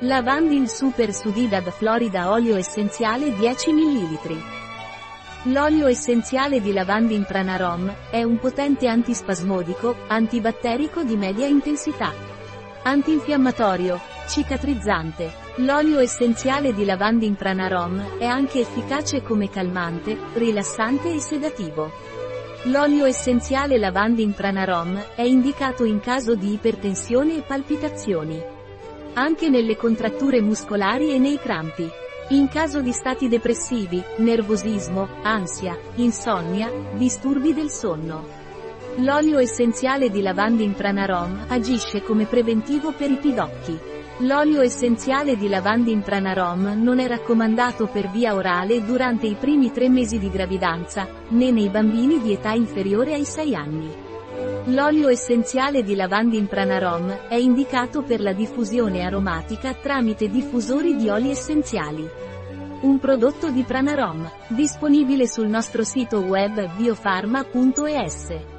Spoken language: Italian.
Lavandin Super Sudidad Florida Olio Essenziale 10 ml. L'olio essenziale di Lavandin Pranarom è un potente antispasmodico, antibatterico di media intensità. Antinfiammatorio, cicatrizzante. L'olio essenziale di Lavandin Pranarom è anche efficace come calmante, rilassante e sedativo. L'olio essenziale Lavandin Pranarom è indicato in caso di ipertensione e palpitazioni anche nelle contratture muscolari e nei crampi. In caso di stati depressivi, nervosismo, ansia, insonnia, disturbi del sonno. L'olio essenziale di lavandin pranarom agisce come preventivo per i pidocchi. L'olio essenziale di lavandin pranarom non è raccomandato per via orale durante i primi tre mesi di gravidanza, né nei bambini di età inferiore ai 6 anni. L'olio essenziale di lavandin pranarom è indicato per la diffusione aromatica tramite diffusori di oli essenziali. Un prodotto di Pranarom, disponibile sul nostro sito web biofarma.es.